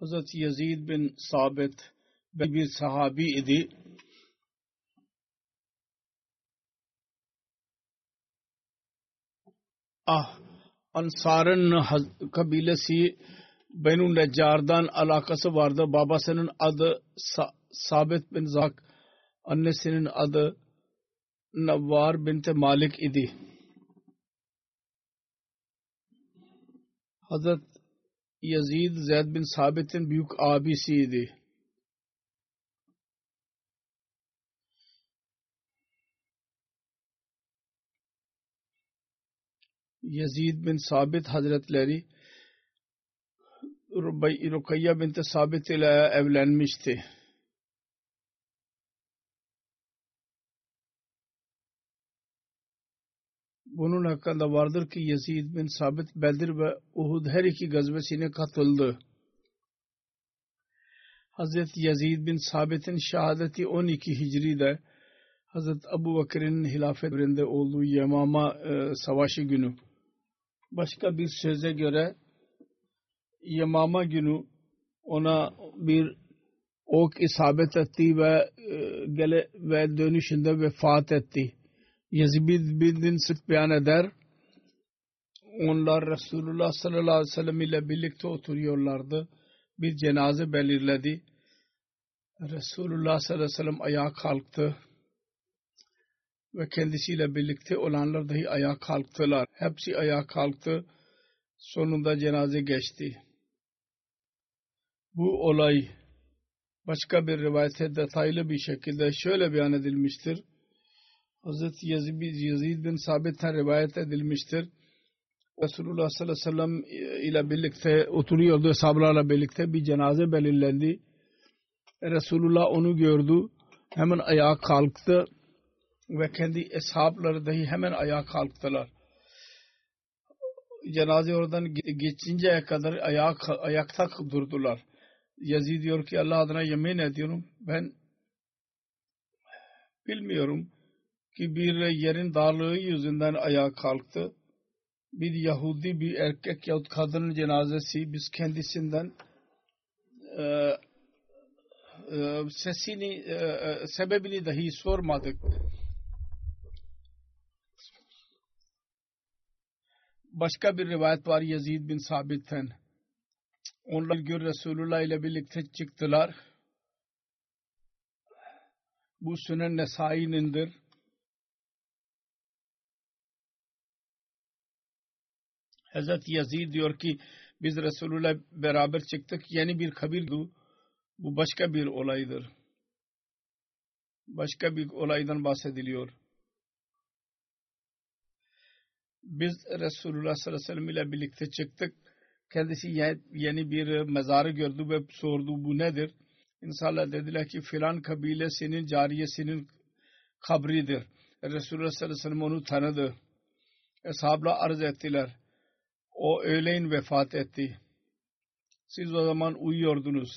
Hazreti Yazid bin Sabit bir sahabi idi. Ah, Ansar'ın kabilesi Benu Neccar'dan alakası vardı. Babasının adı Sa Sabit bin Zak, annesinin adı Navvar bint Malik idi. Hazret Yazid Zeyd bin Sabit'in büyük abisiydi. Yazid bin Sabit Hazretleri Rukayya bin Sabit ile evlenmişti. Bunun hakkında vardır ki Yazid bin Sabit Bedir ve Uhud her iki gazvesine katıldı. Hazreti Yazid bin Sabit'in şehadeti 12 Hicri'de Hazreti Abu Bakır'ın hilafet devrinde olduğu Yemama e, savaşı günü. Başka bir söze göre Yemama günü ona bir ok isabet etti ve e, gele ve dönüşünde vefat etti. Yazid bin Sık beyan eder. Onlar Resulullah sallallahu aleyhi ve sellem ile birlikte oturuyorlardı. Bir cenaze belirledi. Resulullah sallallahu aleyhi ve sellem ayağa kalktı. Ve kendisiyle birlikte olanlar dahi ayağa kalktılar. Hepsi ayağa kalktı. Sonunda cenaze geçti. Bu olay başka bir rivayette detaylı bir şekilde şöyle beyan edilmiştir. Hazreti Yazid, Yazid bin Sabit'ten rivayet edilmiştir. Resulullah sallallahu aleyhi ve sellem ile birlikte oturuyordu, ashablarla birlikte bir cenaze belirlendi. Resulullah onu gördü. Hemen ayağa kalktı ve kendi eshabları dahi hemen ayağa kalktılar. Cenaze oradan geçinceye kadar ayağa, ayakta durdular. Yazid diyor ki Allah adına yemin ediyorum ben bilmiyorum ki bir yerin darlığı yüzünden ayağa kalktı. Bir Yahudi bir erkek yahut kadının cenazesi biz kendisinden e, e, sesini e, sebebini dahi sormadık. Başka bir rivayet var Yazid bin Sabit'ten. Onlar gör Resulullah ile birlikte çıktılar. Bu Sünen Nesai'nindir. Hazreti Yazid diyor ki biz Resulullah beraber çıktık. Yeni bir kabirdi. Bu başka bir olaydır. Başka bir olaydan bahsediliyor. Biz Resulullah sallallahu aleyhi ve sellem ile birlikte çıktık. Kendisi yeni bir mezarı gördü ve sordu bu nedir? İnsanlar dediler ki filan kabilesinin cariyesinin kabridir. Resulullah sallallahu aleyhi ve sellem onu tanıdı. Eshabla arz ettiler. O öğleyin vefat etti. Siz o zaman uyuyordunuz.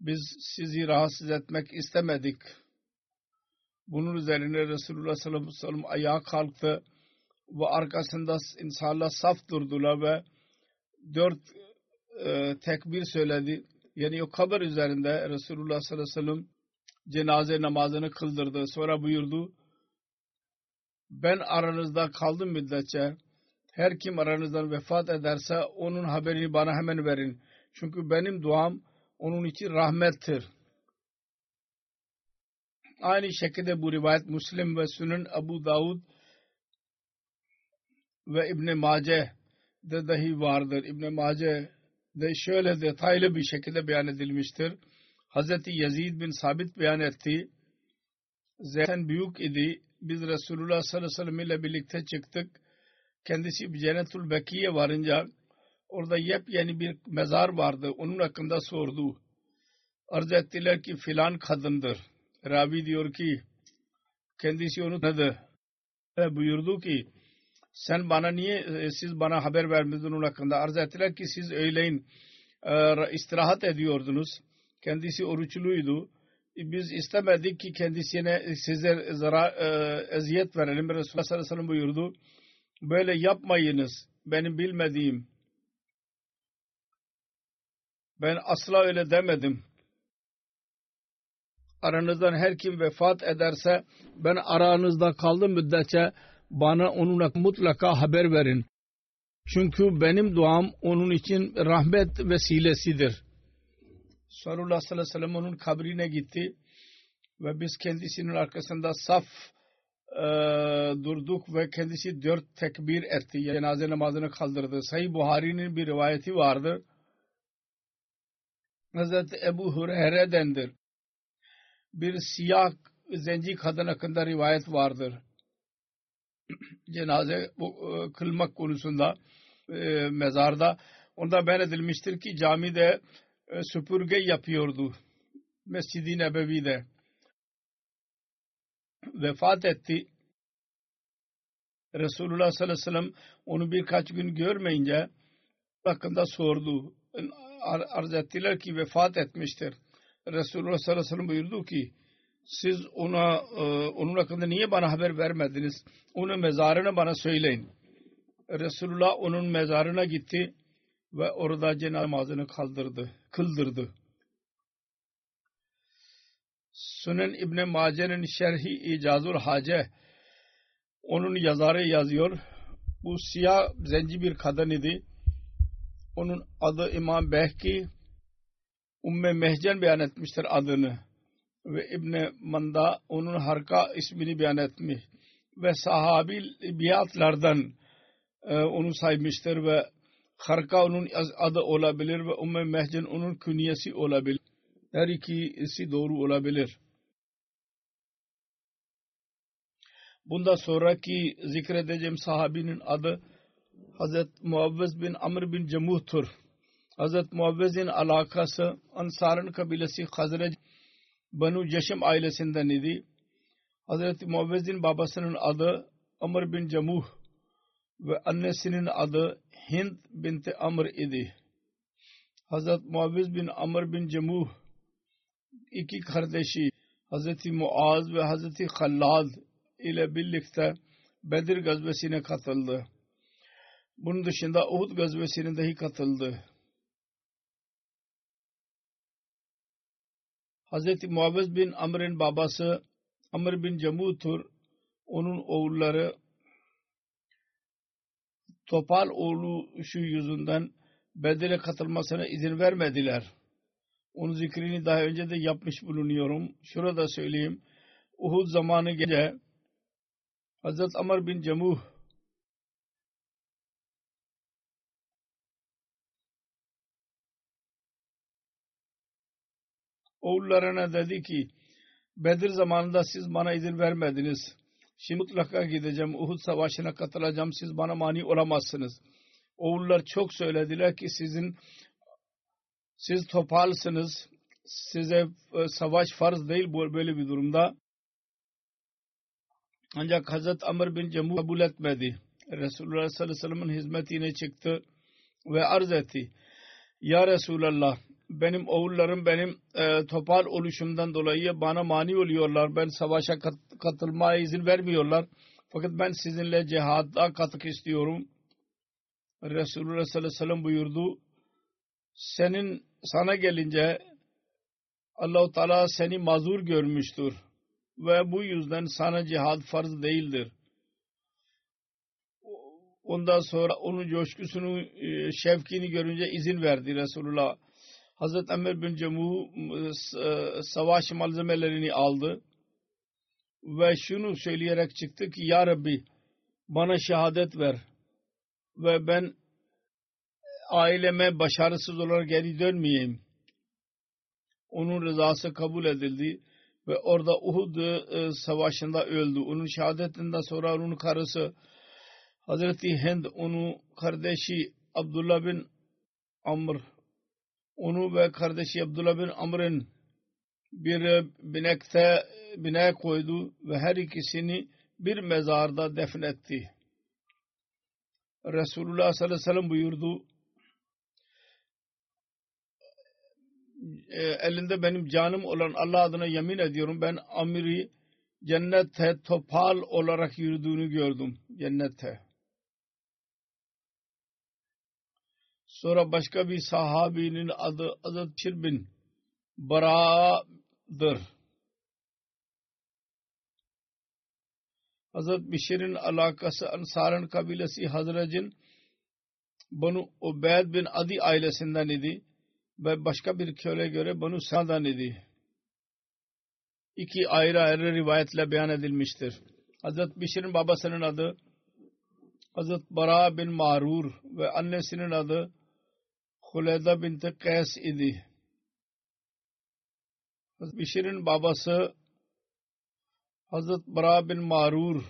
biz sizi rahatsız etmek istemedik. Bunun üzerine Resulullah sallallahu aleyhi ve sellem ayağa kalktı ve arkasında insanlar saf durdular ve dört e, tekbir söyledi. Yani o kabir üzerinde Resulullah sallallahu aleyhi ve sellem cenaze namazını kıldırdı. Sonra buyurdu ben aranızda kaldım müddetçe her kim aranızdan vefat ederse onun haberini bana hemen verin. Çünkü benim duam onun için rahmettir. Aynı şekilde bu rivayet Müslim ve Sünen Abu Davud ve İbn Mace de dahi vardır. İbn Mace de şöyle detaylı bir şekilde beyan edilmiştir. Hazreti Yazid bin Sabit beyan etti. Zaten büyük idi. Biz Resulullah sallallahu aleyhi ve sellem ile birlikte çıktık. Kendisi Cennetul Bekiye varınca orada yepyeni bir mezar vardı. Onun hakkında sordu. Arz ettiler ki filan kadındır. Rabi diyor ki kendisi onu tanıdı. Ve buyurdu ki sen bana niye e, siz bana haber vermediniz onun hakkında arz ettiler ki siz öğleyin e, istirahat ediyordunuz. Kendisi oruçluydu. E, biz istemedik ki kendisine size zarar, e, eziyet verelim. Resulullah sallallahu aleyhi ve sellem buyurdu. Böyle yapmayınız. Benim bilmediğim. Ben asla öyle demedim aranızdan her kim vefat ederse ben aranızda kaldım müddetçe bana onunla mutlaka haber verin. Çünkü benim duam onun için rahmet vesilesidir. Sallallahu aleyhi ve sellem onun kabrine gitti ve biz kendisinin arkasında saf e, durduk ve kendisi dört tekbir etti. Cenaze namazını kaldırdı. Sahih Buhari'nin bir rivayeti vardır. Hazreti Ebu Hureyre'dendir bir siyah zenci kadın hakkında rivayet vardır. Cenaze bu, e, kılmak konusunda e, mezarda onda ben edilmiştir ki camide e, süpürge yapıyordu. Mescid-i Nebevi'de vefat etti. Resulullah sallallahu aleyhi ve sellem onu birkaç gün görmeyince hakkında sordu. Arz ettiler ki vefat etmiştir. Resulullah sallallahu aleyhi ve sellem buyurdu ki siz ona e, onun hakkında niye bana haber vermediniz? Onun mezarını bana söyleyin. Resulullah onun mezarına gitti ve orada cenaze namazını kaldırdı, kıldırdı. Sunan İbn Mace'nin Şerhi İcazul Hace onun yazarı yazıyor. Bu siyah zenci bir kadın idi. Onun adı İmam Behki Umme Mehcen beyan etmiştir adını ve İbni Manda onun harka ismini beyan etmiş ve sahabi biatlardan e, onu saymıştır ve harka onun adı olabilir ve Umme Mehcen onun künyesi olabilir. Her ikisi doğru olabilir. Bunda sonraki zikredeceğim sahabinin adı Hazret Muavvez bin Amr bin Cemuh'tur. Hazret Muavvez'in alakası Ansar'ın kabilesi Hazret Banu Ceşim ailesinden idi. Hazret Muavvez'in babasının adı Amr bin Cemuh ve annesinin adı Hind binti Amr idi. Hazret Muavviz bin Amr bin Cemuh iki kardeşi Hazreti Muaz ve Hazreti Khallad ile birlikte Bedir gazvesine katıldı. Bunun dışında Uhud gazvesine dahi katıldı. Hazreti Muavviz bin Amr'in babası Amr bin Cemut'tur. Onun oğulları Topal oğlu şu yüzünden Bedir'e katılmasına izin vermediler. Onun zikrini daha önce de yapmış bulunuyorum. Şurada söyleyeyim. Uhud zamanı gece Hazret Amr bin Cemuh oğullarına dedi ki Bedir zamanında siz bana izin vermediniz. Şimdi mutlaka gideceğim. Uhud savaşına katılacağım. Siz bana mani olamazsınız. Oğullar çok söylediler ki sizin siz topalsınız. Size e, savaş farz değil böyle bir durumda. Ancak Hazret Amr bin Cemu kabul etmedi. Resulullah sallallahu aleyhi ve sellem'in hizmetine çıktı ve arz etti. Ya Resulallah benim oğullarım benim e, topal oluşumdan dolayı bana mani oluyorlar. Ben savaşa kat, katılmaya izin vermiyorlar. Fakat ben sizinle cihada katık istiyorum. Resulullah sallallahu aleyhi ve sellem buyurdu. Senin sana gelince Allahu Teala seni mazur görmüştür ve bu yüzden sana cihad farz değildir. Ondan sonra onun coşkusunu, e, şevkini görünce izin verdi Resulullah. Hazreti Ömer bin Cemu e, savaş malzemelerini aldı ve şunu söyleyerek çıktı ki Ya Rabbi bana şehadet ver ve ben aileme başarısız olarak geri dönmeyeyim. Onun rızası kabul edildi ve orada Uhud e, savaşında öldü. Onun şehadetinden sonra onun karısı Hazreti Hind, onun kardeşi Abdullah bin Amr, onu ve kardeşi Abdullah bin Amr'ın bir binekte bine koydu ve her ikisini bir mezarda defnetti. Resulullah sallallahu aleyhi ve sellem buyurdu e, elinde benim canım olan Allah adına yemin ediyorum ben Amir'i cennette topal olarak yürüdüğünü gördüm cennette. Sonra başka bir sahabinin adı Hazret Şir bin Bara'dır. Hazret Bişir'in alakası Ansar'ın kabilesi Hazret'in Banu Ubeyd bin Adi ailesinden idi ve başka bir köle göre Banu Sa'dan idi. İki ayrı ayrı rivayetle beyan edilmiştir. Hazret Bişir'in babasının adı Hazret Bara bin Marur ve annesinin adı Huleda binti Kays idi. Hazret Bişir'in babası Hazret Bara bin Marur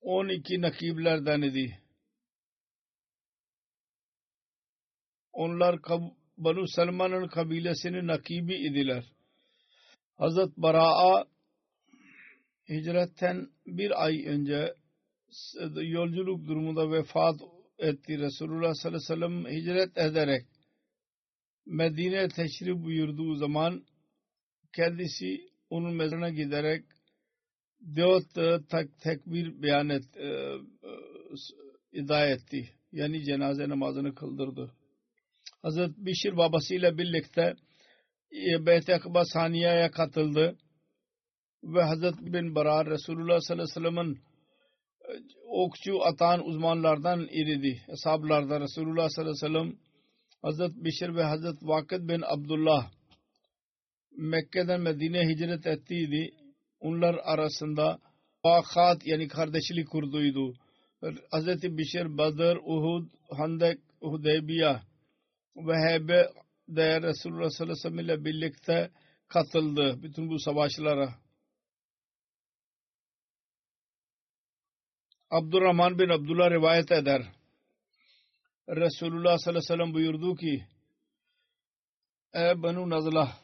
12 nakiblerden idi. Onlar Banu Selman'ın kabilesinin nakibi idiler. Hazret Bara'a hicretten bir ay önce yolculuk durumunda vefat etti. Resulullah sallallahu aleyhi ve sellem hicret ederek Medine teşrif buyurduğu zaman kendisi onun mezarına giderek dört tek tekbir beyan et, e, e, ida etti. Yani cenaze namazını kıldırdı. Hazret Bişir babasıyla birlikte e, Beyt-i Akba Saniye'ye katıldı ve Hazret bin Barar Resulullah sallallahu aleyhi ve sellem'in e, okçu atan uzmanlardan iridi. Hesablarda Resulullah sallallahu aleyhi ve sellem Hazret Bişir ve Hazret Vakid bin Abdullah Mekke'den Medine hicret ettiydi. Onlar arasında vakat yani kardeşlik kurduydu. Hazret Bişir Badr, Uhud, Handek, Hudeybiye ve Hebe de Resulullah sallallahu aleyhi ve sellem ile birlikte katıldı bütün bu savaşlara. Abdurrahman bin Abdullah rivayet eder. Resulullah sallallahu aleyhi ve sellem buyurdu ki Ey Banu Nazlah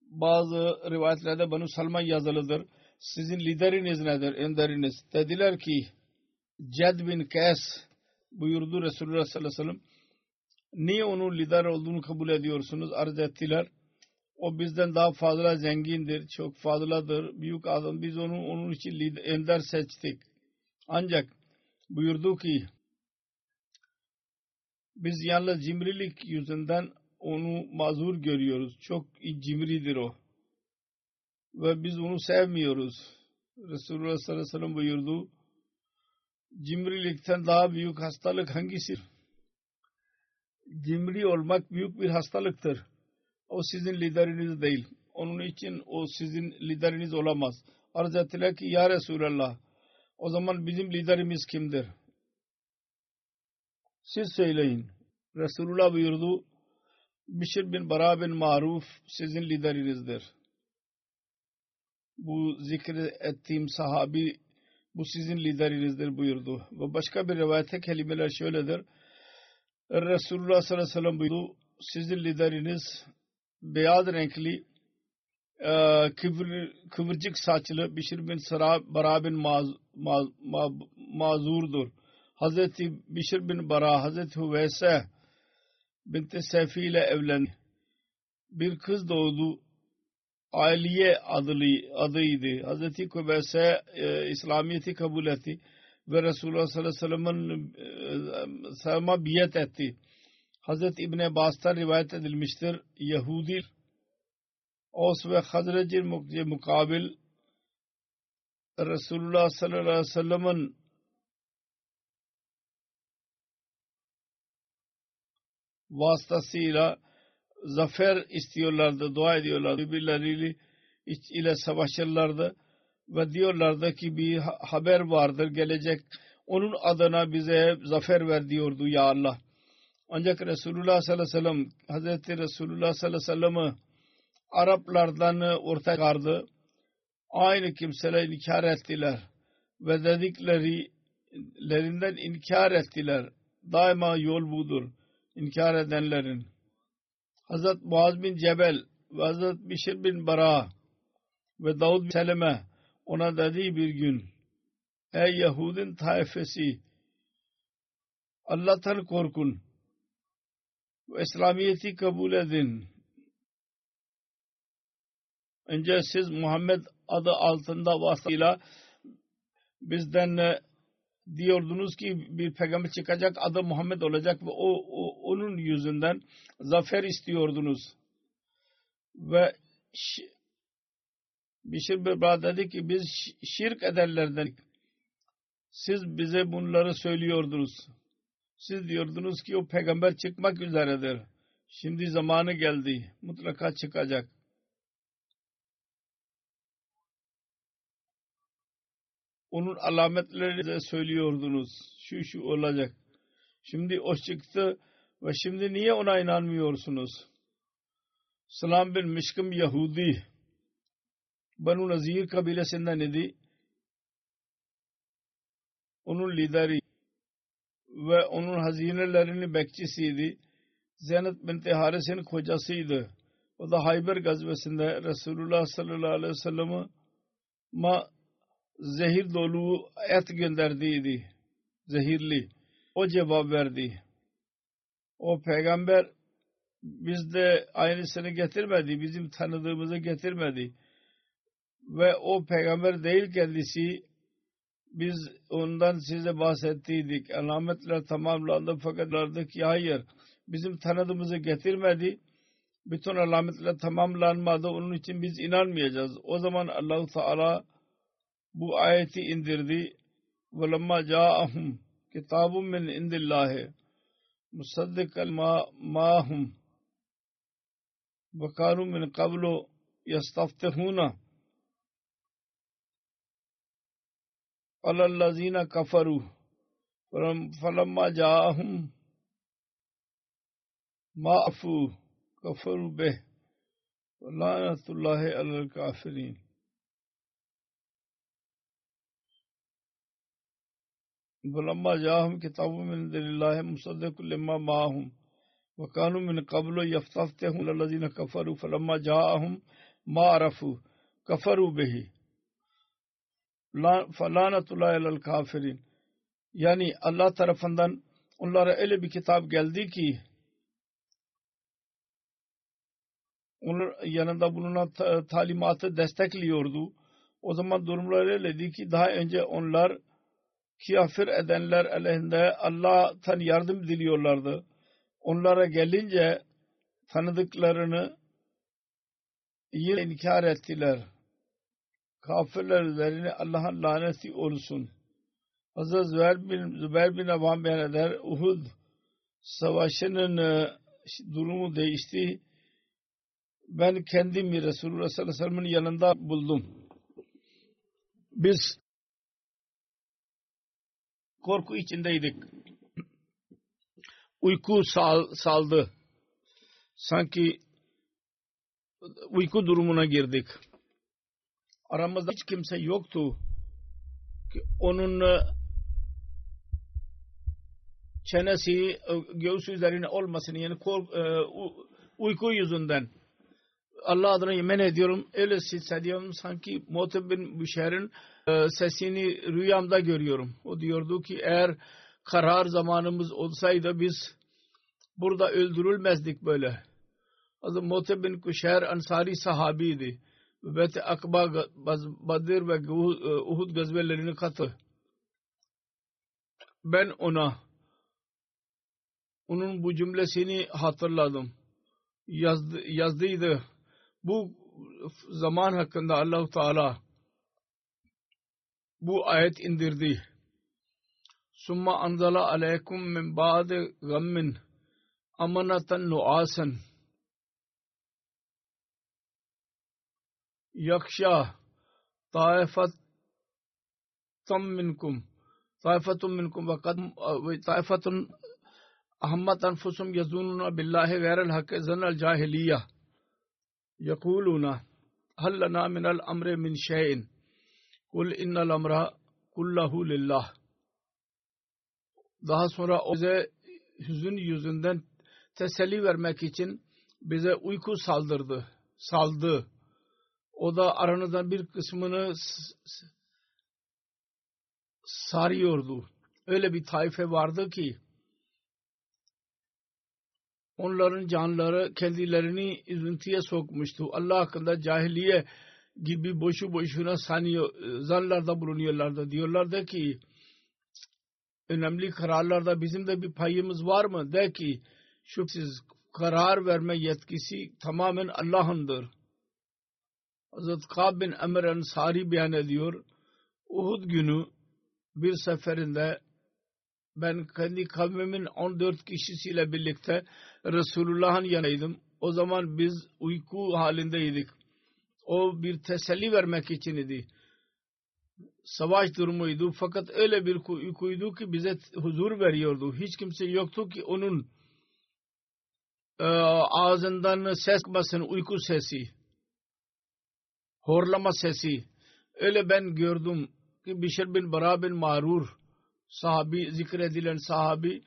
bazı rivayetlerde Banu Salman yazılıdır. Sizin lideriniz nedir? Önderiniz. Dediler ki Ced bin Kes buyurdu Resulullah sallallahu aleyhi ve sellem niye onun lider olduğunu kabul ediyorsunuz arz ettiler. O bizden daha fazla zengindir, çok fazladır, büyük adam. Biz onu onun için lider, ender seçtik. Ancak buyurdu ki biz yalnız cimrilik yüzünden onu mazur görüyoruz. Çok cimridir o. Ve biz onu sevmiyoruz. Resulullah sallallahu aleyhi ve sellem buyurdu. Cimrilikten daha büyük hastalık hangisi? Cimri olmak büyük bir hastalıktır. O sizin lideriniz değil. Onun için o sizin lideriniz olamaz. Arz ettiler ki ya Resulallah o zaman bizim liderimiz kimdir? Siz söyleyin. Resulullah buyurdu Bişir bin Bara bin Maruf sizin liderinizdir. Bu zikri ettiğim sahabi bu sizin liderinizdir buyurdu. Ve başka bir rivayete kelimeler şöyledir. Resulullah sallallahu aleyhi ve sellem buyurdu. Sizin lideriniz beyaz renkli e, kıvır, kıvırcık saçlı Bişir bin Sara Bara bin Maz, Maz, Maz, Mazur'dur. Hazreti Bişir bin Bara, Hazreti Hüveyse binti Sefi ile evlendi. Bir kız doğdu. Aliye adlı, adıydı. Hazreti Kubeyse e, İslamiyet'i kabul etti ve Resulullah sallallahu aleyhi ve sellem'in e, biyet etti. Hazreti İbn Abbas'tan rivayet edilmiştir. Yahudi Os ve Hazret'in mukabil Resulullah sallallahu aleyhi ve sellem'in vasıtasıyla zafer istiyorlardı, dua ediyorlardı. Birbirleriyle ile savaşırlardı ve diyorlardı ki bir haber vardır gelecek. Onun adına bize zafer ver diyordu ya Allah. Ancak Resulullah sallallahu aleyhi ve sellem Hazreti Resulullah sallallahu aleyhi ve sellem'i Araplardan ortaya çıkardı. Aynı kimseler inkar ettiler ve dediklerinden inkar ettiler. Daima yol budur. İnkar edenlerin. Hazret Muaz bin Cebel ve Hazret Bişir bin Bara ve Davud bin Seleme ona dediği bir gün Ey Yahudin taifesi Allah'tan korkun ve İslamiyet'i kabul edin. Önce siz Muhammed adı altında vasıtayla bizden diyordunuz ki bir peygamber çıkacak adı Muhammed olacak ve o, o onun yüzünden zafer istiyordunuz. Ve Bişir Bebra dedi ki biz şirk ederlerden siz bize bunları söylüyordunuz. Siz diyordunuz ki o peygamber çıkmak üzeredir. Şimdi zamanı geldi. Mutlaka çıkacak. Onun alametlerini de söylüyordunuz. Şu şu olacak. Şimdi o çıktı ve şimdi niye ona inanmıyorsunuz? Salam bin Mişkim Yahudi Banu Nazir kabilesinden idi. Onun lideri ve onun hazinelerinin bekçisiydi. Zeynep binti Haris'in kocasıydı. O da Hayber gazvesinde Resulullah sallallahu aleyhi ve sellem'e ma zehir dolu et gönderdiydi. Zehirli. O cevap verdi. O peygamber bizde aynısını getirmedi. Bizim tanıdığımızı getirmedi Ve o peygamber değil kendisi biz ondan size bahsettiydik. Alametler tamamlandı fakat derdi ki hayır bizim tanıdığımızı getirmedi. Bütün alametler tamamlanmadı. Onun için biz inanmayacağız. O zaman Allah Teala bu ayeti indirdi. وَلَمَّا جَاءَهُمْ كِتَابٌ مِّنْ اِنْدِ اللّٰهِ مُصَدِّقًا مَا هُمْ وَكَانُوا مِنْ قَبْلُ يَسْتَفْتِحُونَ الزین کفرو فلما ہوں معفو کفر بے لعنت اللہ الکافرین۔ بلما جا ہوں کتاب من دل اللہ مصدق لما ماہم وکانو من قبل یفتفتہم للذین کفر فلما جا ہوں عرفوا کفر بے falanatullahi alel kafirin yani Allah tarafından onlara öyle bir kitap geldi ki onun yanında bulunan talimatı destekliyordu. O zaman durumlar öyleydi ki daha önce onlar kafir edenler aleyhinde Allah'tan yardım diliyorlardı. Onlara gelince tanıdıklarını yine inkar ettiler kafirler üzerine Allah'ın laneti olsun. Hazreti Zübeyir bin, Zübeyir bin Avam beyan eder. Uhud savaşının e, durumu değişti. Ben kendimi Resulullah sallallahu aleyhi ve sellem'in yanında buldum. Biz korku içindeydik. Uyku sal, saldı. Sanki uyku durumuna girdik aramızda hiç kimse yoktu ki onun e, çenesi e, göğsü üzerine olmasın yani kork, e, uyku yüzünden Allah adına yemin ediyorum öyle hissediyorum sanki Muhtib bin Büşer'in sesini rüyamda görüyorum. O diyordu ki eğer karar zamanımız olsaydı biz burada öldürülmezdik böyle. Muhte bin Kuşer Ansari sahabiydi. Bet Akba, Badir ve Uhud gazvelerini katı. Ben ona onun bu cümlesini hatırladım. Yazdı, yazdıydı. Bu zaman hakkında Allahu Teala bu ayet indirdi. Summa anzala aleykum min ba'di gammin amanatan nuasan yakşa taifat tam minkum. Taifatun minkum ve kad taifatun ahmat anfusum yazununa billahi gayrel hakkı zanal cahiliye yekuluna hal lana minel amri min şeyin. Kul innel amra kullahu lillah. Daha sonra o bize hüzün yüzünden teselli vermek için bize uyku saldırdı, saldı. O da aranızdan bir kısmını sarıyordu. Öyle bir taife vardı ki onların canları kendilerini üzüntüye sokmuştu. Allah hakkında cahiliye gibi boşu boşuna sanıyor, zanlarda bulunuyorlardı. Diyorlardı ki önemli kararlarda bizim de bir payımız var mı? De ki şüphesiz karar verme yetkisi tamamen Allah'ındır. Hazreti Kab bin Emr Ansari beyan ediyor. Uhud günü bir seferinde ben kendi kavmimin 14 kişisiyle birlikte Resulullah'ın yanıydım. O zaman biz uyku halindeydik. O bir teselli vermek için idi. Savaş durumuydu fakat öyle bir uykuydu ki bize huzur veriyordu. Hiç kimse yoktu ki onun e, ağzından ses basın uyku sesi horlama sesi öyle ben gördüm ki Bişir bin Bara bin Marur sahabi zikredilen sahabi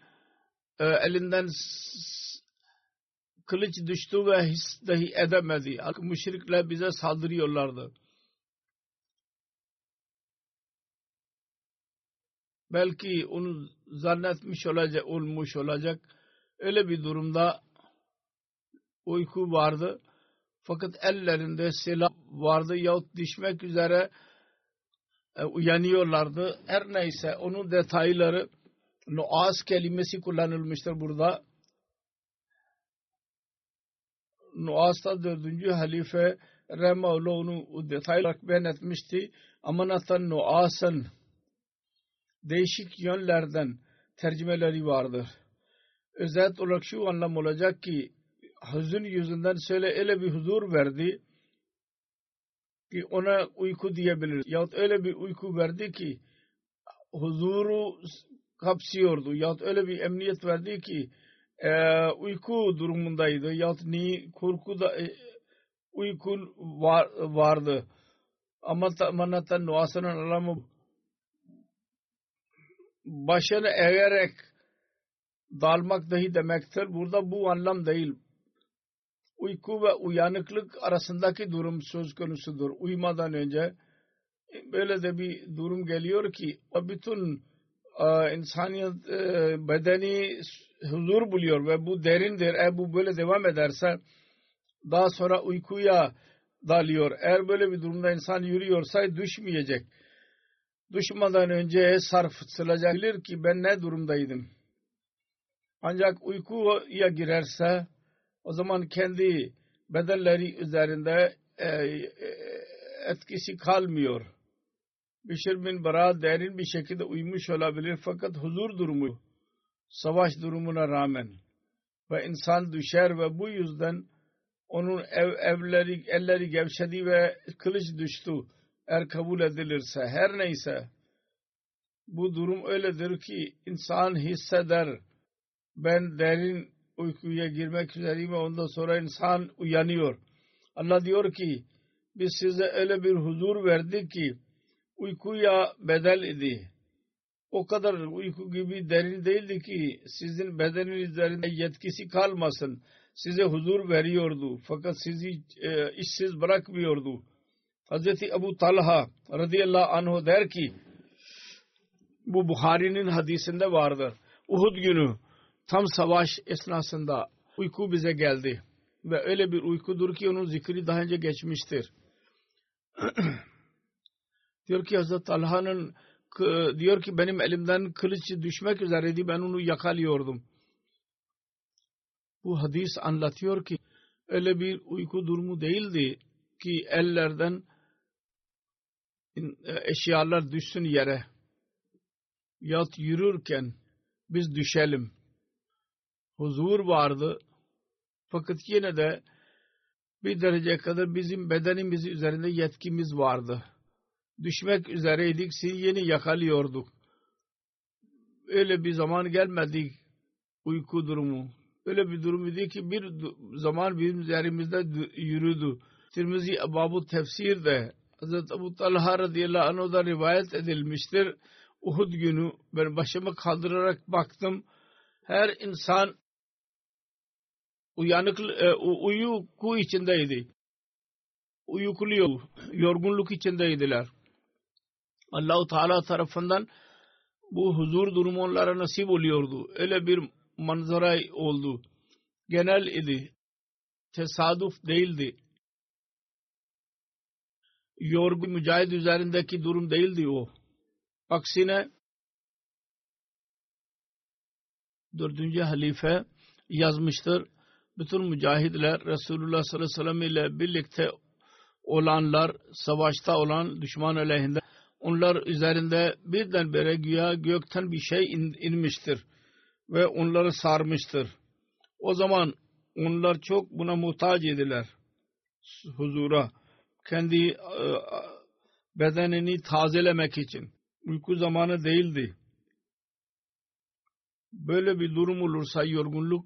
e, elinden kılıç düştü ve his dahi edemedi. Müşrikler bize saldırıyorlardı. Belki onu zannetmiş olacak, olmuş olacak. Öyle bir durumda uyku vardı. Fakat ellerinde silah vardı yahut düşmek üzere e, uyanıyorlardı. Her neyse onun detayları Nuas kelimesi kullanılmıştır burada. Nuas'ta dördüncü halife Remaullah onu detaylı olarak beyan etmişti. Amanatan Nuas'ın değişik yönlerden tercümeleri vardır. Özet olarak şu anlam olacak ki hüzün yüzünden söyle öyle bir huzur verdi ki ona uyku diyebiliriz. Yahut öyle bir uyku verdi ki huzuru kapsıyordu. Yahut öyle bir emniyet verdi ki e, uyku durumundaydı. Yahut ni korku da e, uykun var, vardı. Ama manatan nuasının anlamı başını eğerek dalmak dahi demektir. Burada bu anlam değil uyku ve uyanıklık arasındaki durum söz konusudur. Uyumadan önce böyle de bir durum geliyor ki o bütün e, insaniyet e, bedeni huzur buluyor ve bu derindir. Eğer bu böyle devam ederse daha sonra uykuya dalıyor. Eğer böyle bir durumda insan yürüyorsa düşmeyecek. Düşmeden önce sarsılacak ki ben ne durumdaydım. Ancak uykuya girerse o zaman kendi bedelleri üzerinde e, etkisi kalmıyor. Bişir bin Bara derin bir şekilde uyumuş olabilir fakat huzur durumu savaş durumuna rağmen ve insan düşer ve bu yüzden onun ev, evleri, elleri gevşedi ve kılıç düştü eğer kabul edilirse her neyse bu durum öyledir ki insan hisseder ben derin uykuya girmek üzereyim ve ondan sonra insan uyanıyor. Allah diyor ki biz size öyle bir huzur verdik ki uykuya bedel idi. O kadar uyku gibi derin değildi ki sizin bedeniniz üzerinde yetkisi kalmasın. Size huzur veriyordu. Fakat sizi e, işsiz bırakmıyordu. Hazreti Ebu Talha radıyallahu anh der ki bu Buhari'nin hadisinde vardır. Uhud günü tam savaş esnasında uyku bize geldi. Ve öyle bir uykudur ki onun zikri daha önce geçmiştir. diyor ki Hazreti Talha'nın diyor ki benim elimden kılıç düşmek üzereydi ben onu yakalıyordum. Bu hadis anlatıyor ki öyle bir uyku durumu değildi ki ellerden eşyalar düşsün yere. Yat yürürken biz düşelim. Huzur vardı. Fakat yine de bir dereceye kadar bizim bedenimiz üzerinde yetkimiz vardı. Düşmek üzereydik, yeni yakalıyorduk. Öyle bir zaman gelmedik uyku durumu. Öyle bir durum idi ki bir zaman bizim üzerimizde yürüdü. Tirmizi Babu Tefsir'de Hazreti Abu Talha radıyallahu anh'da rivayet edilmiştir. Uhud günü ben başımı kaldırarak baktım. Her insan uyanık e, uyku içindeydi. Uyukluyor, yorgunluk içindeydiler. Allahu Teala tarafından bu huzur durumu onlara nasip oluyordu. Öyle bir manzara oldu. Genel idi. Tesadüf değildi. Yorgun mücahid üzerindeki durum değildi o. Aksine dördüncü halife yazmıştır. Bütün mücahidler Resulullah sallallahu aleyhi ve sellem ile birlikte olanlar, savaşta olan düşman aleyhinde onlar üzerinde birdenbire güya gökten bir şey in, inmiştir ve onları sarmıştır. O zaman onlar çok buna muhtaç idiler. Huzura. Kendi e, bedenini tazelemek için. Uyku zamanı değildi. Böyle bir durum olursa yorgunluk,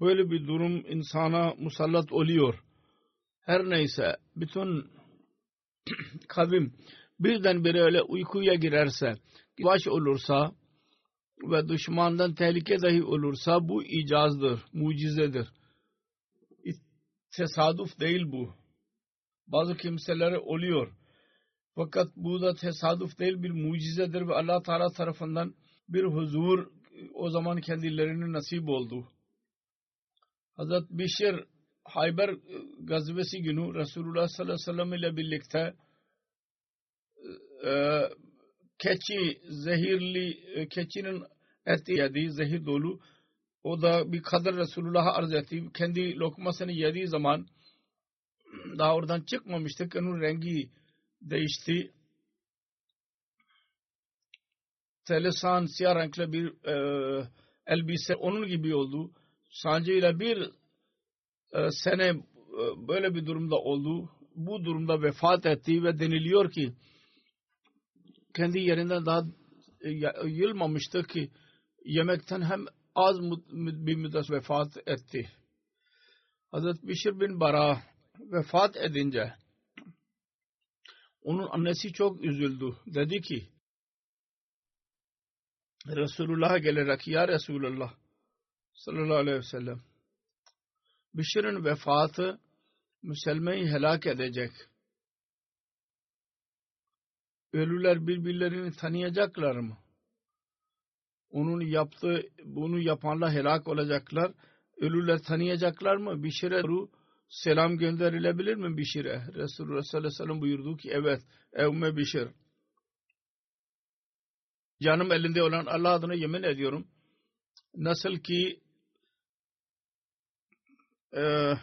böyle bir durum insana musallat oluyor. Her neyse bütün kavim birdenbire öyle uykuya girerse, baş olursa ve düşmandan tehlike dahi olursa bu icazdır, mucizedir. Tesadüf değil bu. Bazı kimselere oluyor. Fakat bu da tesadüf değil bir mucizedir ve Allah Teala tarafından bir huzur o zaman kendilerine nasip oldu. Hazret Bişir Hayber gazvesi günü Resulullah sallallahu aleyhi ve sellem ile birlikte e, keçi zehirli e, keçinin eti yedi zehir dolu o da bir kadar Resulullah'a arz etti. Kendi lokmasını yediği zaman daha oradan çıkmamıştı. Onun rengi değişti. Telesan siyah renkli bir e, elbise onun gibi oldu. Sancıyla bir e, sene e, böyle bir durumda oldu. Bu durumda vefat etti ve deniliyor ki kendi yerinden daha e, yılmamıştı ki yemekten hem az bir müddet vefat etti. Hazreti Bişir bin Bara vefat edince onun annesi çok üzüldü. Dedi ki Resulullah'a gelerek ya Resulullah sallallahu aleyhi ve sellem Bişir'in vefatı Müslüman'ı helak edecek. Ölüler birbirlerini tanıyacaklar mı? Onun yaptığı, bunu yapanlar helak olacaklar. Ölüler tanıyacaklar mı? Bişir'e selam gönderilebilir mi Bişir'e? Resulullah sallallahu aleyhi ve sellem buyurdu ki evet. Evme Bişir. Canım elinde olan Allah adına yemin ediyorum. Nasıl ki e,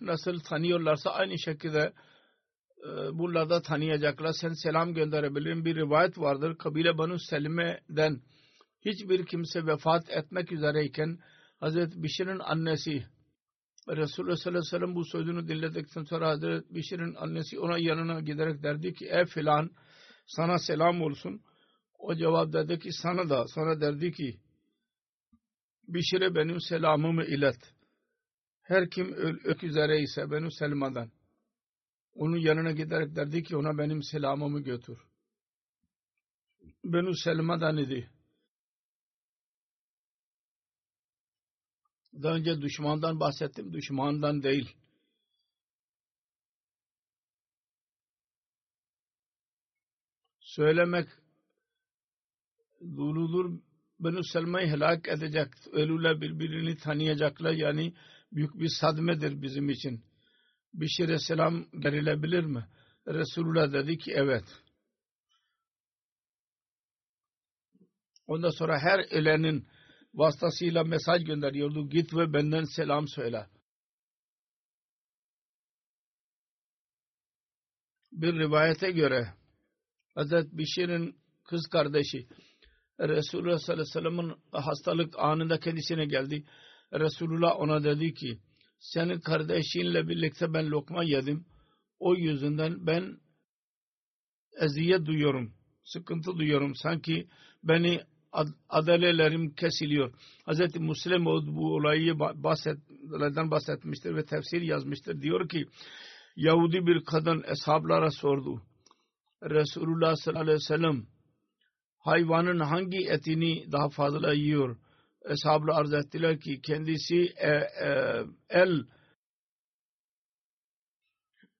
nasıl tanıyorlarsa aynı şekilde e, bunlar da tanıyacaklar. Sen selam gönderebilirim. Bir rivayet vardır. Kabile Banu Selime'den hiçbir kimse vefat etmek üzereyken Hazreti Bişir'in annesi Resulullah sallallahu aleyhi ve sellem bu sözünü dinledikten sonra Hazreti Bişir'in annesi ona yanına giderek derdi ki ey filan sana selam olsun. O cevap dedi ki sana da sonra derdi ki Bişir'e benim selamımı ilet. Her kim ölmek üzere ise benim selmadan onun yanına giderek derdi ki ona benim selamımı götür. Benu Selma'dan idi. Daha önce düşmandan bahsettim. Düşmandan değil. Söylemek duludur Benu Selma'yı helak edecek. Ölüler birbirini tanıyacaklar. Yani büyük bir sadmedir bizim için. Bişir selam gerilebilir mi? Resulullah dedi ki evet. Ondan sonra her ölenin vasıtasıyla mesaj gönderiyordu. Git ve benden selam söyle. Bir rivayete göre Hazreti Bişir'in kız kardeşi Resulullah sallallahu aleyhi ve sellem'in hastalık anında kendisine geldi. Resulullah ona dedi ki senin kardeşinle birlikte ben lokma yedim. O yüzünden ben eziyet duyuyorum. Sıkıntı duyuyorum. Sanki beni adalelerim kesiliyor. Hz. Müslim bu olayı bahsetlerden bahsetmiştir ve tefsir yazmıştır. Diyor ki Yahudi bir kadın eshablara sordu. Resulullah sallallahu aleyhi ve sellem hayvanın hangi etini daha fazla yiyor? Eshabla arz ettiler ki kendisi e, e, el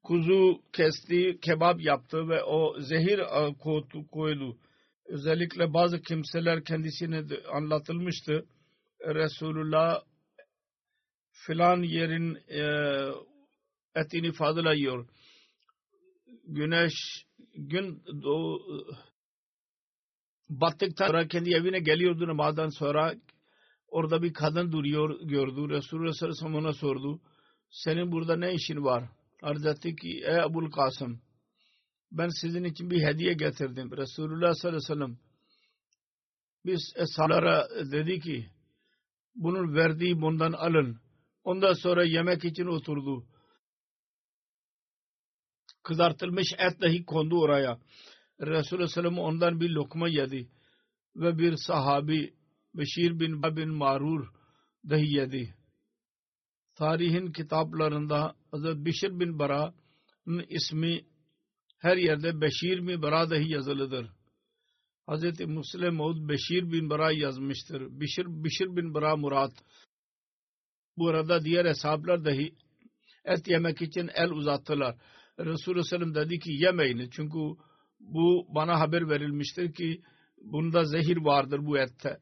kuzu kesti, kebap yaptı ve o zehir e, koydu. Özellikle bazı kimseler kendisine anlatılmıştı. Resulullah filan yerin e, etini fazla yiyor. Güneş gün doğu, battıktan sonra kendi evine geliyordu namazdan sonra orada bir kadın duruyor gördü. Resulullah sallallahu aleyhi ve sordu. Senin burada ne işin var? Arz etti ki ey Ebul Kasım ben sizin için bir hediye getirdim. Resulullah sallallahu aleyhi ve sellem biz eshablara dedi ki bunun verdiği bundan alın. Ondan sonra yemek için oturdu. Kızartılmış et dahi kondu oraya. Resulullah sallallahu ondan bir lokma yedi. Ve bir sahabi Beşir bin bin Marur dahi yedi. Tarihin kitaplarında Hazreti Beşir bin Bara'nın ismi her yerde Beşir bin Bara dahi yazılıdır. Hz. Muslim Maud Beşir bin Bara yazmıştır. Beşir, Beşir bin Bara Murat. Bu arada diğer hesaplar dahi et yemek için el uzattılar. Resulullah Sellem dedi ki yemeyin. Çünkü bu bana haber verilmiştir ki bunda zehir vardır bu ette.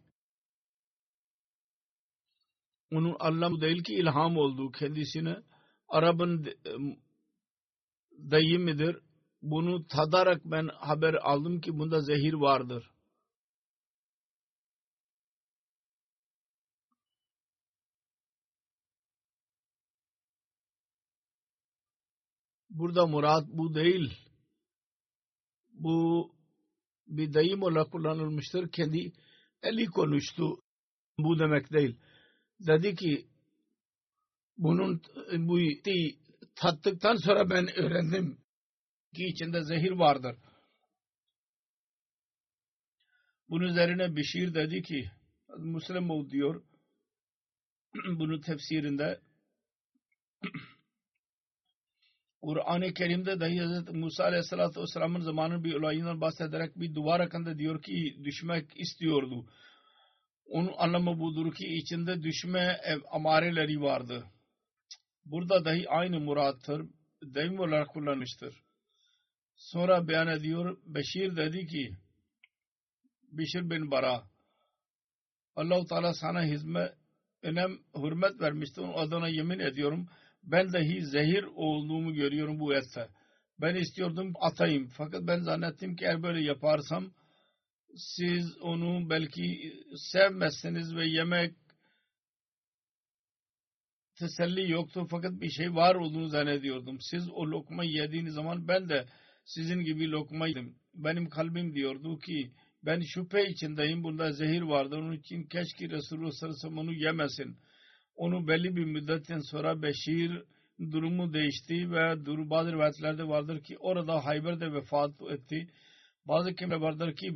Onun Allah değil ki ilham oldu kendisine. Arap'ın deyimidir. Bunu tadarak ben haber aldım ki bunda zehir vardır. Burada murat bu değil. Bu bir deyim olarak kullanılmıştır. Kendi eli konuştu. Bu demek değil. Dedi ki bunun bu tattıktan sonra ben öğrendim ki içinde zehir vardır. Bunun üzerine bir şiir dedi ki Müslim diyor bunun tefsirinde Kur'an-ı Kerim'de dahi Hz. Musa Aleyhisselatü Vesselam'ın zamanı bir olayından bahsederek bir duvar hakkında diyor ki düşmek istiyordu. Onun anlamı budur ki içinde düşme amareleri vardı. Burada dahi aynı murattır. Deyim olarak kullanmıştır. Sonra beyan ediyor. Beşir dedi ki Beşir bin Bara Allah-u Teala sana hizmet önem hürmet vermişti. Onun adına yemin ediyorum ben dahi zehir olduğumu görüyorum bu ette. Ben istiyordum atayım. Fakat ben zannettim ki eğer böyle yaparsam siz onu belki sevmezsiniz ve yemek teselli yoktu fakat bir şey var olduğunu zannediyordum. Siz o lokma yediğiniz zaman ben de sizin gibi lokma yedim. Benim kalbim diyordu ki ben şüphe içindeyim bunda zehir vardır. Onun için keşke Resulullah sallallahu aleyhi ve sellem onu yemesin onu belli bir müddetten sonra Beşir durumu değişti ve dur, bazı rivayetlerde vardır ki orada Hayber'de vefat etti. Bazı kimler vardır ki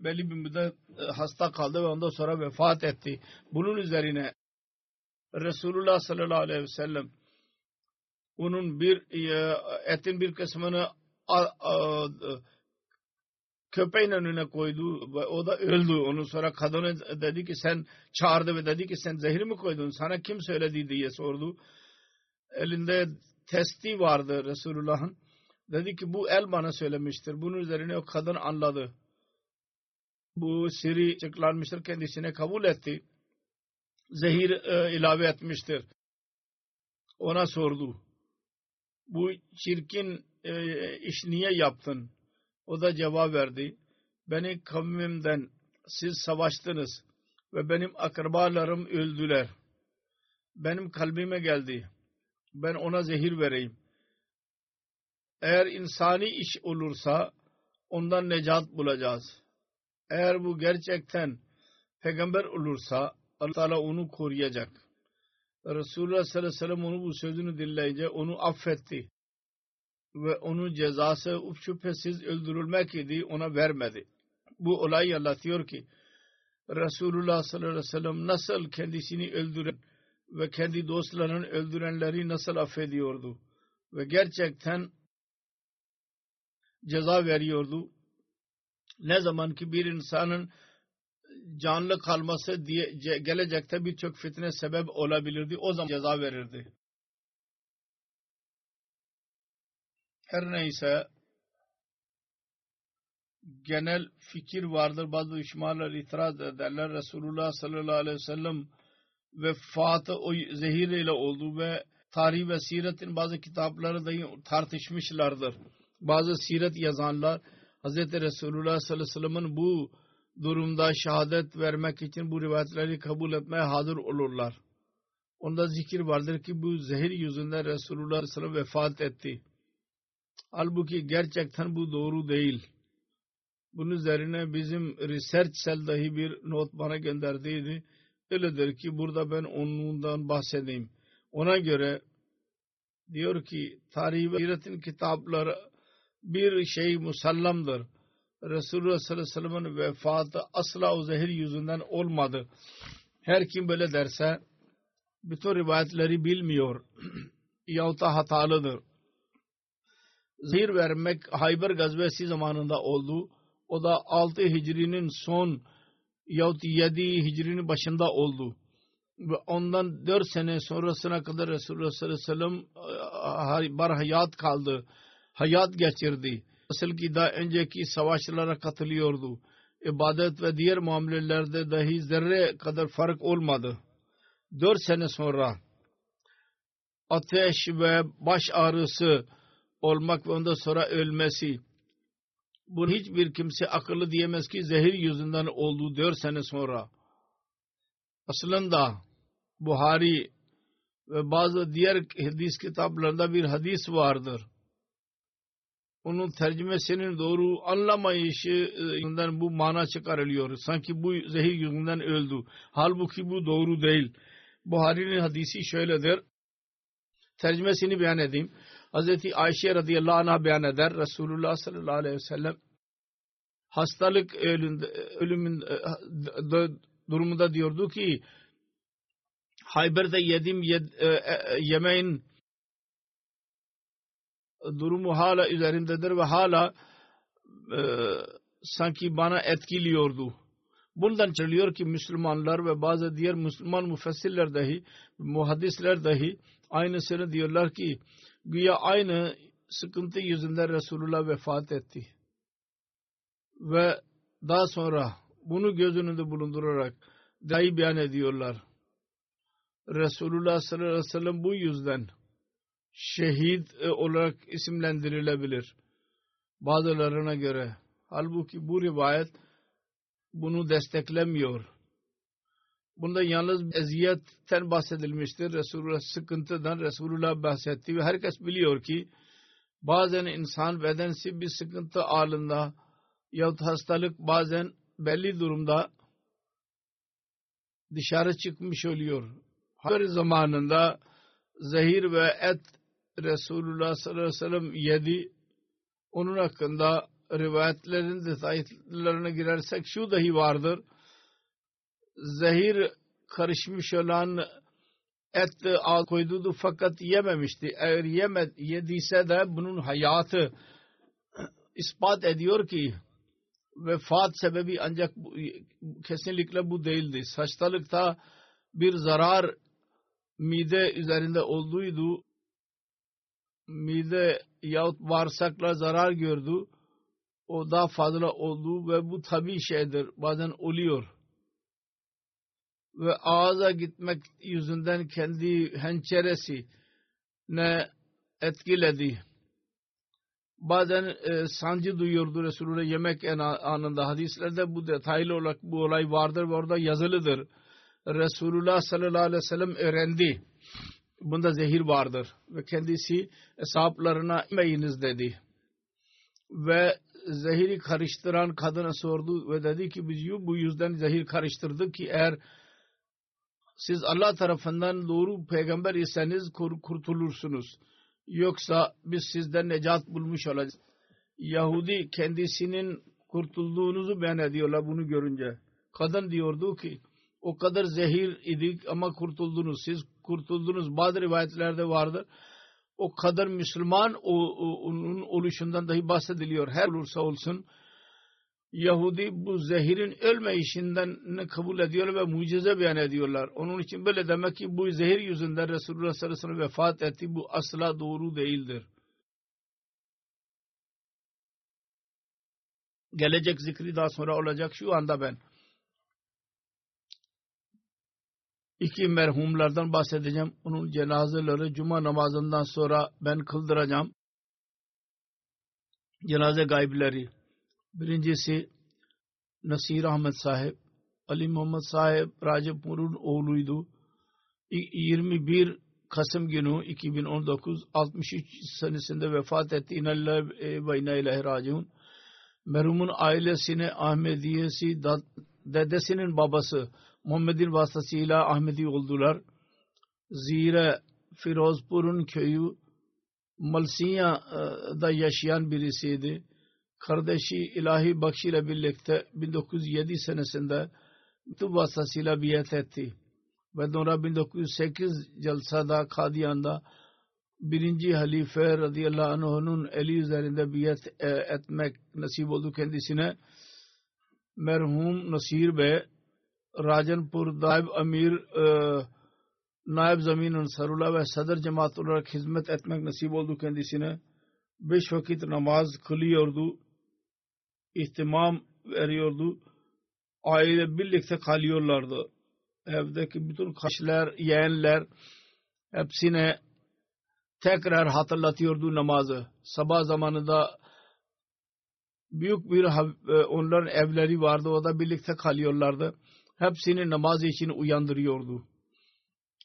belli bir müddet e, hasta kaldı ve ondan sonra vefat etti. Bunun üzerine Resulullah sallallahu aleyhi ve sellem onun bir e, etin bir kısmını köpeğin önüne koydu ve o da öldü. Onun sonra kadına dedi ki sen çağırdı ve dedi ki sen zehir mi koydun? Sana kim söyledi diye sordu. Elinde testi vardı Resulullah'ın. Dedi ki bu el bana söylemiştir. Bunun üzerine o kadın anladı. bu siri açıklanmıştır kendisine kabul etti. Zehir e, ilave etmiştir. Ona sordu. Bu çirkin e, iş niye yaptın? O da cevap verdi. Beni kavmimden siz savaştınız ve benim akrabalarım öldüler. Benim kalbime geldi. Ben ona zehir vereyim. Eğer insani iş olursa ondan necat bulacağız. Eğer bu gerçekten peygamber olursa Allah Teala onu koruyacak. Resulullah sallallahu aleyhi ve sellem onu bu sözünü dinleyince onu affetti. Ve onun cezası şüphesiz öldürülmek idi ona vermedi. Bu olay anlatıyor ki Resulullah sallallahu aleyhi ve sellem nasıl kendisini öldüren ve kendi dostlarının öldürenleri nasıl affediyordu. Ve gerçekten ceza veriyordu. Ne zaman ki bir insanın canlı kalması diye gelecekte birçok fitne sebep olabilirdi. O zaman ceza verirdi. Her neyse genel fikir vardır. Bazı düşmanlar itiraz ederler. Resulullah sallallahu aleyhi ve sellem vefatı o zehir ile oldu ve tarih ve siretin bazı kitapları da tartışmışlardır. Bazı siret yazanlar Hz. Resulullah sallallahu aleyhi ve sellem'in bu durumda şehadet vermek için bu rivayetleri kabul etmeye hazır olurlar. Onda zikir vardır ki bu zehir yüzünden Resulullah sallallahu aleyhi ve sellem vefat etti. Halbuki gerçekten bu doğru değil. Bunun üzerine bizim research cell dahi bir not bana gönderdiydi. Öyledir ki burada ben onundan bahsedeyim. Ona göre diyor ki tarih ve siretin kitapları bir şey musallamdır. Resulullah sallallahu aleyhi ve sellem'in vefatı asla o zehir yüzünden olmadı. Her kim böyle derse bütün rivayetleri bilmiyor yahut da hatalıdır. Zehir vermek Hayber gazvesi zamanında oldu. O da 6 Hicri'nin son yahut 7 Hicri'nin başında oldu. Ve ondan 4 sene sonrasına kadar Resulullah sallallahu aleyhi ve sellem hayat kaldı. Hayat geçirdi. Asıl ki daha önceki savaşlara katılıyordu. İbadet ve diğer muamelelerde dahi zerre kadar fark olmadı. 4 sene sonra ateş ve baş ağrısı olmak ve ondan sonra ölmesi bunu hiçbir kimse akıllı diyemez ki zehir yüzünden oldu dört sene sonra. Aslında Buhari ve bazı diğer hadis kitaplarında bir hadis vardır. Onun tercümesinin doğru anlamayışından bu mana çıkarılıyor. Sanki bu zehir yüzünden öldü. Halbuki bu doğru değil. Buhari'nin hadisi şöyledir. Tercümesini beyan edeyim. Hazreti Ayşe radıyallahu anh'a beyan eder. Resulullah sallallahu aleyhi ve sellem hastalık ölümünde, ölümün e, durumunda diyordu ki Hayber'de yedim yed, e, e, yemeğin durumu hala üzerindedir ve hala e, sanki bana etkiliyordu. Bundan çıkıyor ki Müslümanlar ve bazı diğer Müslüman müfessirler dahi, muhaddisler dahi aynısını diyorlar ki güya aynı sıkıntı yüzünden Resulullah vefat etti. Ve daha sonra bunu göz önünde bulundurarak dahi beyan ediyorlar. Resulullah sallallahu aleyhi ve sellem bu yüzden şehit e, olarak isimlendirilebilir. Bazılarına göre. Halbuki bu rivayet bunu desteklemiyor. Bunda yalnız eziyetten bahsedilmiştir. Resulullah sıkıntıdan Resulullah bahsetti ve herkes biliyor ki bazen insan bedensi bir sıkıntı halinde yahut hastalık bazen belli durumda dışarı çıkmış oluyor. Her zamanında zehir ve et Resulullah sallallahu aleyhi ve sellem yedi. Onun hakkında rivayetlerin detaylarına girersek şu dahi vardır zehir karışmış olan et koyduğu fakat yememişti. Eğer yeme, yediyse de bunun hayatı ispat ediyor ki vefat sebebi ancak kesinlikle bu değildi. Hastalıkta bir zarar mide üzerinde olduğuydu. Mide yahut bağırsakla zarar gördü o daha fazla olduğu ve bu tabi şeydir. Bazen oluyor. Ve ağza gitmek yüzünden kendi hençeresi ne etkiledi. Bazen e, sancı duyuyordu Resulullah yemek en anında. Hadislerde bu detaylı olarak bu olay vardır ve orada yazılıdır. Resulullah sallallahu aleyhi ve sellem öğrendi. Bunda zehir vardır. Ve kendisi hesaplarına imeyiniz dedi. Ve zehiri karıştıran kadına sordu ve dedi ki biz bu yüzden zehir karıştırdık ki eğer siz Allah tarafından doğru peygamber iseniz kurtulursunuz. Yoksa biz sizden necat bulmuş olacağız. Yahudi kendisinin kurtulduğunuzu beyan ediyorlar bunu görünce. Kadın diyordu ki o kadar zehir idik ama kurtuldunuz. Siz kurtuldunuz. Bazı rivayetlerde vardır. O kadar Müslüman onun oluşundan dahi bahsediliyor. Her olursa olsun Yahudi bu zehirin ölme işinden kabul ediyor ve mucize beyan ediyorlar. Onun için böyle demek ki bu zehir yüzünden Resulullah sallallahu aleyhi ve sellem vefat etti. Bu asla doğru değildir. Gelecek zikri daha sonra olacak şu anda ben. iki merhumlardan bahsedeceğim. Onun cenazeleri cuma namazından sonra ben kıldıracağım. Cenaze gaybileri. Birincisi Nasir Ahmet sahip. Ali Muhammed sahip Rajapur'un oğluydu. 21 Kasım günü 2019 63 senesinde vefat etti. İnallah ve inna ilahi raciun. Merhumun ailesine Ahmediyesi dedesinin babası Muhammed'in vasıtasıyla Ahmedi oldular. Zira Firozpur'un köyü Malsiya'da yaşayan birisiydi. Kardeşi ilahi Bakşi ile birlikte 1907 senesinde mektup vasıtasıyla biat etti. Ve sonra 1908 Jalsa'da Kadiyan'da birinci halife radıyallahu anh'ın eli üzerinde biat e, etmek nasip oldu kendisine. Merhum Nasir Bey Rajanpur Naib Amir e, Naib Zamin Ansarullah ve Sadr Cemaat olarak hizmet etmek nasip oldu kendisine. Beş vakit namaz kılıyordu. İhtimam veriyordu. Aile birlikte kalıyorlardı. Evdeki bütün kaşlar, yeğenler hepsine tekrar hatırlatıyordu namazı. Sabah zamanında büyük bir e, onların evleri vardı. O da birlikte kalıyorlardı hepsini namaz için uyandırıyordu.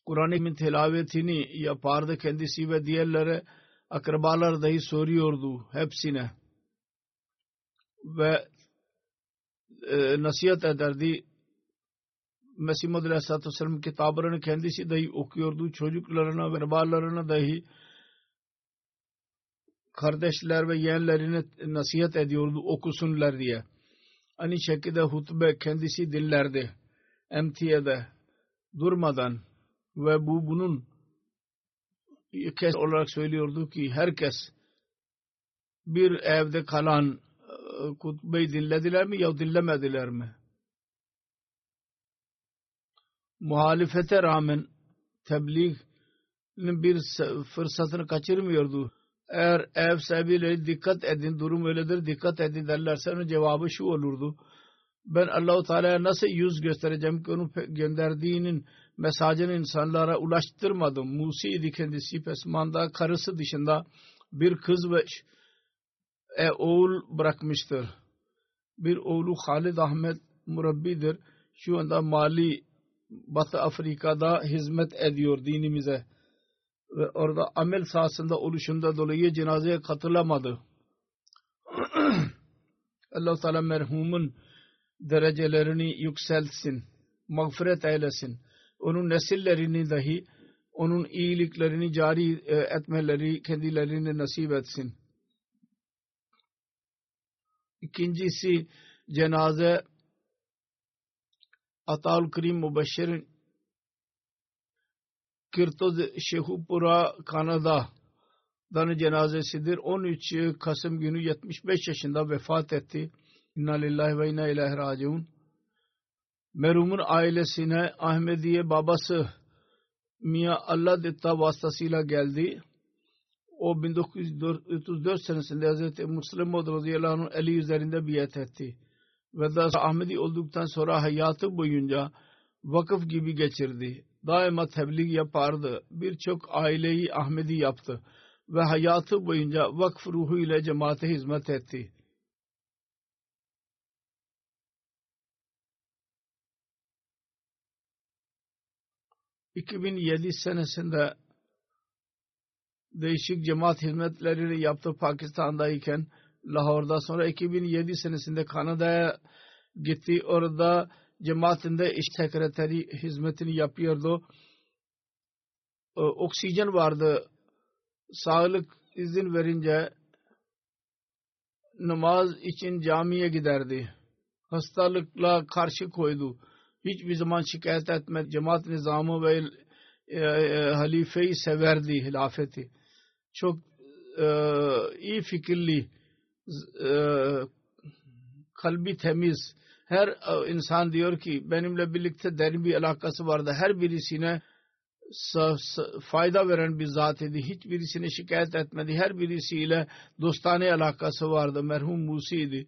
Kur'an-ı tilavetini yapardı kendisi ve diğerlere akrabalar dahi soruyordu hepsine. Ve e, nasihat ederdi. Mesih Muhammed Aleyhisselatü Vesselam kitaplarını kendisi dahi okuyordu. Çocuklarına ve dahi kardeşler ve yeğenlerine nasihat ediyordu okusunlar diye. Aynı şekilde hutbe kendisi dinlerdi emtiyede durmadan ve bu bunun kez olarak söylüyordu ki herkes bir evde kalan kutbeyi dinlediler mi ya dinlemediler mi? Muhalefete rağmen tebliğ bir fırsatını kaçırmıyordu. Eğer ev sahibiyle dikkat edin, durum öyledir, dikkat edin derlerse onun cevabı şu olurdu ben Allahu Teala'ya nasıl yüz göstereceğim ki onun gönderdiğinin mesajını insanlara ulaştırmadım. Musi idi kendisi pesmanda karısı dışında bir kız ve e, oğul bırakmıştır. Bir oğlu Halid Ahmet murabbidir. Şu anda Mali Batı Afrika'da hizmet ediyor dinimize. Ve orada amel sahasında oluşunda dolayı cenazeye katılamadı. Allah-u Teala merhumun derecelerini yükseltsin, mağfiret eylesin. Onun nesillerini dahi onun iyiliklerini cari e, etmeleri kendilerine nasip etsin. İkincisi cenaze Ataul Krim Mubaşşir'in Kirtoz Şehupura Kanada'dan cenazesidir. 13 Kasım günü 75 yaşında vefat etti. İnna lillahi ve inna ilahi raciun. Merhumun ailesine Ahmediye babası Mia Allah Ditta vasıtasıyla geldi. O 1934 senesinde Hz. Müslim radıyallahu Ali üzerinde biat etti. Ve da Ahmedi olduktan sonra hayatı boyunca vakıf gibi geçirdi. Daima tebliğ yapardı. Birçok aileyi Ahmedi yaptı. Ve hayatı boyunca vakf ruhu ile cemaate hizmet etti. 2007 senesinde değişik cemaat hizmetlerini yaptı Pakistan'dayken Lahor'da sonra 2007 senesinde Kanada'ya gitti. Orada cemaatinde iş sekreteri hizmetini yapıyordu. Oksijen vardı. Sağlık izin verince namaz için camiye giderdi. Hastalıkla karşı koydu. Hiçbir zaman şikayet etmedi. Cemaat nizamı ve e, halifeyi severdi hilafeti. Çok e, iyi fikirli, e, kalbi temiz. Her e, insan diyor ki benimle birlikte derin bir alakası vardı. Her birisine fayda veren bir zat idi. Hiçbirisine şikayet etmedi. Her birisiyle dostane alakası vardı. Merhum Musi'ydi.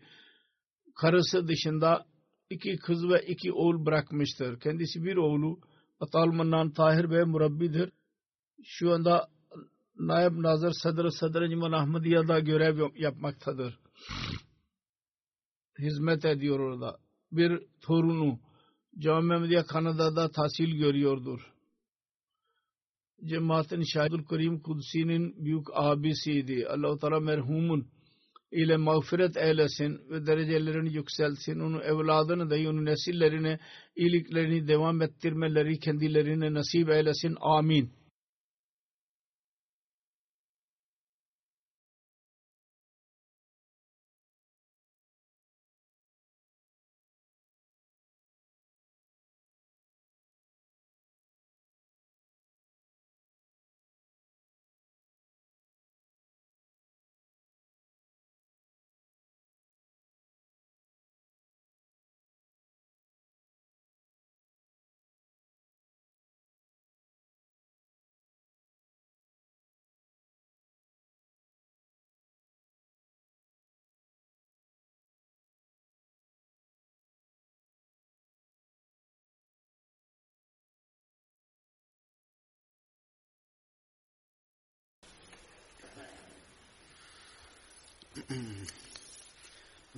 Karısı dışında iki kız ve iki oğul bırakmıştır. Kendisi bir oğlu Atalmannan Tahir Bey murabbidir. Şu anda Naib Nazır Sadr Sadr Ciman Ahmediye'de görev yapmaktadır. Hizmet ediyor orada. Bir torunu Cami Ahmediye Kanada'da tahsil görüyordur. Cemaatin Şahidul Kerim Kudsi'nin büyük abisiydi. Allah-u Teala merhumun ile mağfiret eylesin ve derecelerini yükselsin. Onun evladını da onun nesillerini iyiliklerini devam ettirmeleri kendilerine nasip eylesin. Amin.